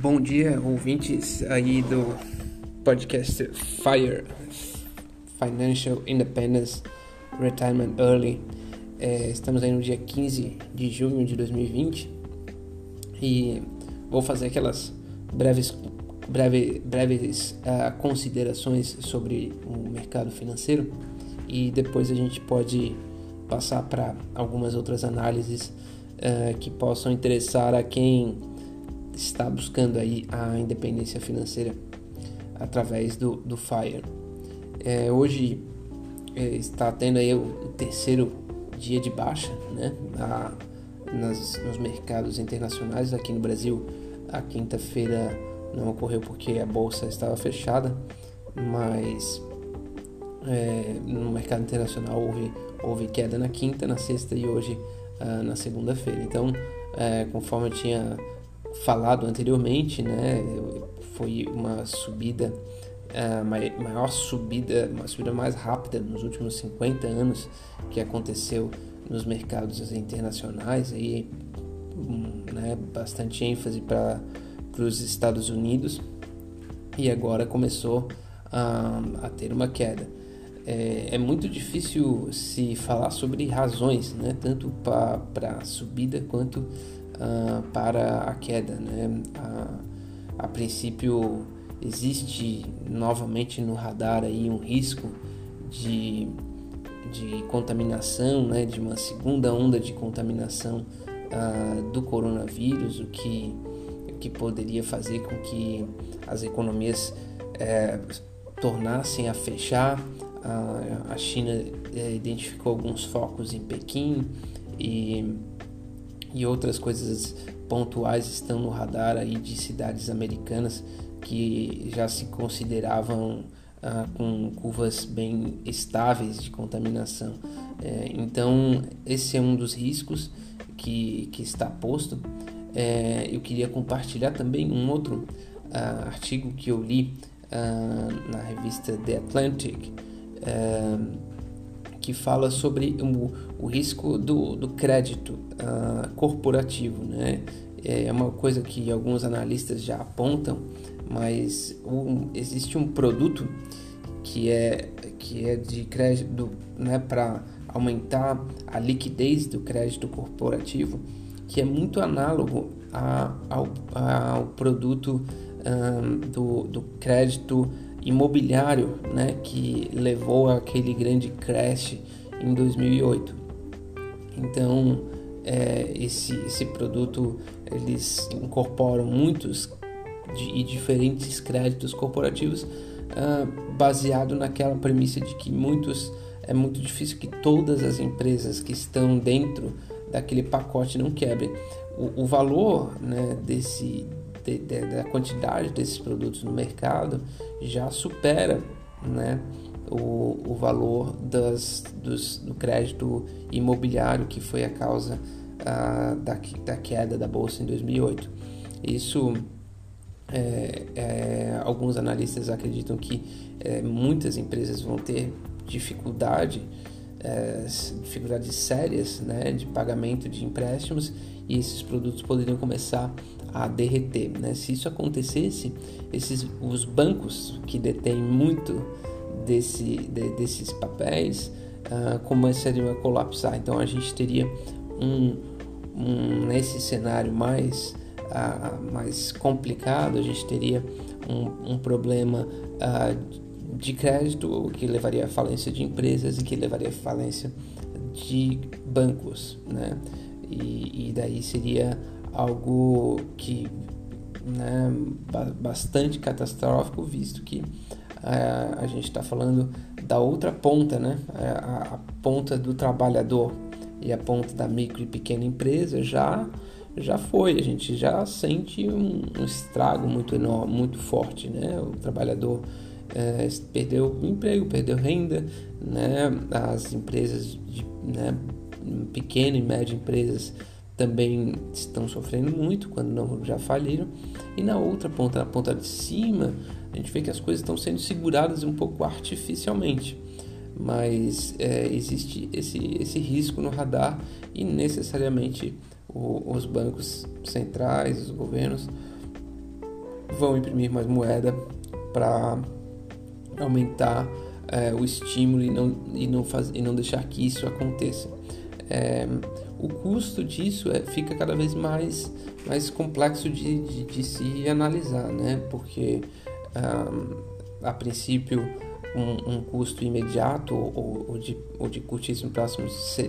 Bom dia, ouvintes aí do podcast FIRE Financial Independence Retirement Early. É, estamos aí no dia 15 de junho de 2020 e vou fazer aquelas breves, breve, breves uh, considerações sobre o mercado financeiro e depois a gente pode passar para algumas outras análises uh, que possam interessar a quem está buscando aí a independência financeira através do, do FIRE. É, hoje é, está tendo aí o terceiro dia de baixa né, nas, nos mercados internacionais. Aqui no Brasil, a quinta-feira não ocorreu porque a bolsa estava fechada, mas é, no mercado internacional houve, houve queda na quinta, na sexta e hoje uh, na segunda-feira. Então, é, conforme eu tinha falado anteriormente, né, foi uma subida, a maior subida, uma subida mais rápida nos últimos 50 anos que aconteceu nos mercados internacionais, aí, né, bastante ênfase para os Estados Unidos e agora começou a, a ter uma queda. É, é, muito difícil se falar sobre razões, né, tanto para a subida quanto uh, para a queda. Né? A, a princípio existe novamente no radar aí um risco de, de contaminação, né? de uma segunda onda de contaminação uh, do coronavírus, o que, que poderia fazer com que as economias eh, tornassem a fechar. Uh, a China eh, identificou alguns focos em Pequim e e outras coisas pontuais estão no radar aí de cidades americanas que já se consideravam ah, com curvas bem estáveis de contaminação. É, então, esse é um dos riscos que, que está posto. É, eu queria compartilhar também um outro ah, artigo que eu li ah, na revista The Atlantic que fala sobre o, o risco do, do crédito uh, corporativo. Né? É uma coisa que alguns analistas já apontam, mas um, existe um produto que é, que é de crédito né, para aumentar a liquidez do crédito corporativo, que é muito análogo a, ao, ao produto um, do, do crédito imobiliário, né, que levou aquele grande crash em 2008. Então, é, esse, esse produto eles incorporam muitos e diferentes créditos corporativos ah, baseado naquela premissa de que muitos é muito difícil que todas as empresas que estão dentro daquele pacote não quebrem. O, o valor né, desse de, de, da quantidade desses produtos no mercado já supera né, o, o valor das, dos, do crédito imobiliário, que foi a causa uh, da, da queda da bolsa em 2008. Isso, é, é, alguns analistas acreditam que é, muitas empresas vão ter dificuldade, é, dificuldades sérias né, de pagamento de empréstimos e esses produtos poderiam começar a derreter. Né? Se isso acontecesse, esses, os bancos que detêm muito desse, de, desses papéis uh, começariam a colapsar. Então a gente teria um, um nesse cenário mais, uh, mais complicado, a gente teria um, um problema uh, de crédito que levaria à falência de empresas e que levaria à falência de bancos, né? E, e daí seria algo que né, bastante catastrófico, visto que uh, a gente está falando da outra ponta, né, a, a, ponta do trabalhador e a ponta da micro e pequena empresa já já foi, a gente já sente um, um estrago muito enorme, muito forte, né? O trabalhador é, perdeu emprego, perdeu renda, né? As empresas de né, pequena e média empresas também estão sofrendo muito quando não já faliram. E na outra ponta, na ponta de cima, a gente vê que as coisas estão sendo seguradas um pouco artificialmente. Mas é, existe esse, esse risco no radar e necessariamente o, os bancos centrais, os governos, vão imprimir mais moeda para aumentar é, o estímulo e não, e, não faz, e não deixar que isso aconteça. É, o custo disso é, fica cada vez mais, mais complexo de, de, de se analisar, né? porque um, a princípio um, um, custo imediato ou, ou, de, ou de curtíssimo prazo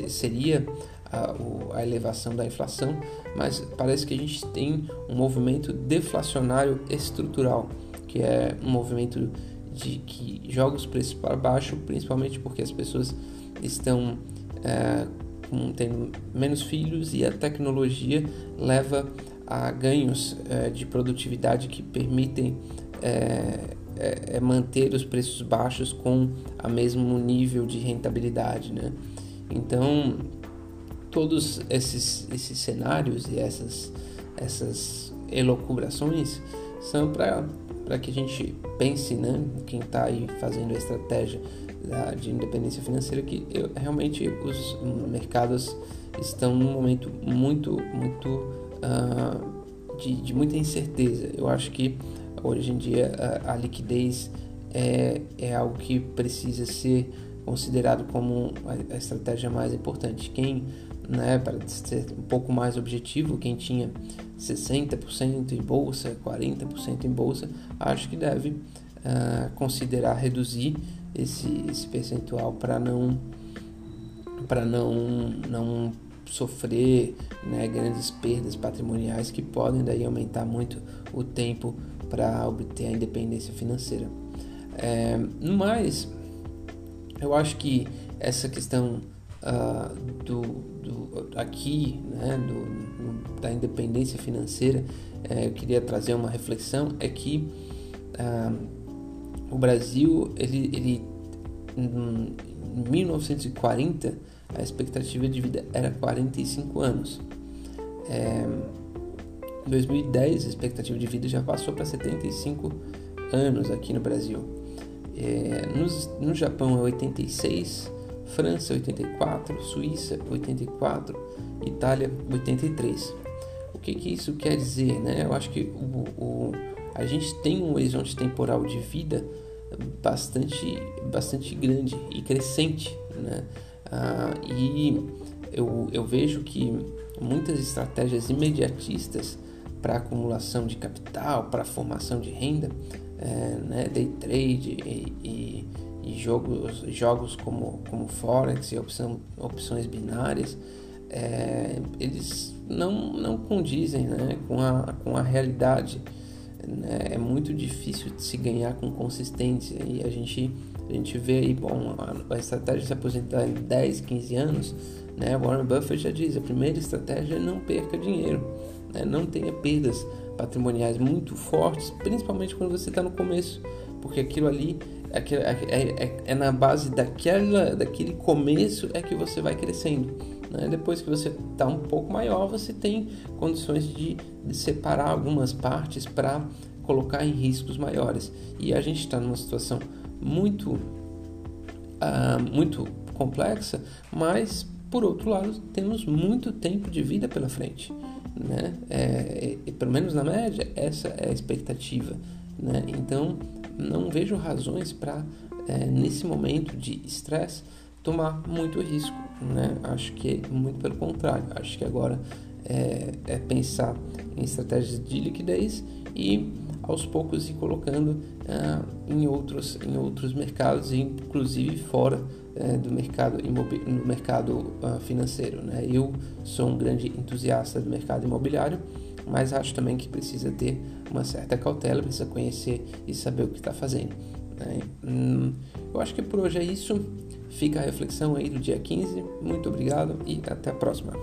seria a, a, elevação da inflação, mas parece que a gente tem um movimento deflacionário estrutural, que é um movimento de que joga os preços para baixo, principalmente porque as pessoas estão é, tendo menos filhos e a tecnologia leva a ganhos é, de produtividade que permitem é, é, é manter os preços baixos com a mesmo nível de rentabilidade, né? Então todos esses, esses cenários e essas, essas elocubrações são para que a gente pense, né, quem está aí fazendo a estratégia de independência financeira, que eu, realmente os mercados estão num momento muito, muito uh, de, de, muita incerteza. Eu acho que hoje em dia a, a liquidez é, é algo que precisa ser considerado como a, a estratégia mais importante. Quem né, para ser um pouco mais objetivo, quem tinha 60% em bolsa, 40% em bolsa, acho que deve uh, considerar reduzir esse, esse percentual para não para não não sofrer né, grandes perdas patrimoniais que podem daí aumentar muito o tempo para obter a independência financeira. É, no mais, eu acho que essa questão uh, do, do, aqui, né, do, da independência financeira, uh, eu queria trazer uma reflexão, é que uh, o Brasil, ele, ele em 1940, a expectativa de vida era 45 anos. É, em 2010, a expectativa de vida já passou para 75 anos aqui no Brasil. É, no, no Japão é 86, França 84, Suíça 84, Itália 83. O que, que isso quer dizer? Né? Eu acho que o, o, a gente tem um horizonte temporal de vida bastante, bastante grande e crescente. Né? Ah, e eu, eu vejo que muitas estratégias imediatistas para acumulação de capital, para formação de renda, é, né, day trade e, e e jogos, jogos como, como Forex e opção, opções binárias, é, eles não, não condizem né, com, a, com a realidade. Né? É muito difícil de se ganhar com consistência e a gente, a gente vê aí, bom, a, a estratégia de se aposentar em 10, 15 anos, né? Warren Buffett já diz, a primeira estratégia é não perca dinheiro, né? não tenha perdas patrimoniais muito fortes, principalmente quando você está no começo, porque aquilo ali é, é, é, é, na base daquela, daquele começo é que você vai crescendo. Né? Depois que você está um pouco maior, você tem condições de, separar algumas partes para colocar em riscos maiores. E a gente está numa situação muito, uh, muito complexa, mas por outro lado temos muito tempo de vida pela frente. Né? É, é, pelo menos na média, essa é a expectativa. Né? Então, não vejo razões para, é, nesse momento de estresse, tomar muito risco. Né? Acho que muito pelo contrário. Acho que agora é, é pensar em estratégias de liquidez e aos poucos ir colocando uh, em, outros, em outros mercados, inclusive fora uh, do mercado, no mercado uh, financeiro. Né? Eu sou um grande entusiasta do mercado imobiliário mas acho também que precisa ter uma certa cautela, precisa conhecer e saber o que está fazendo. Né? Hum, eu acho que por hoje é isso. Fica a reflexão aí do dia 15. Muito obrigado e até a próxima.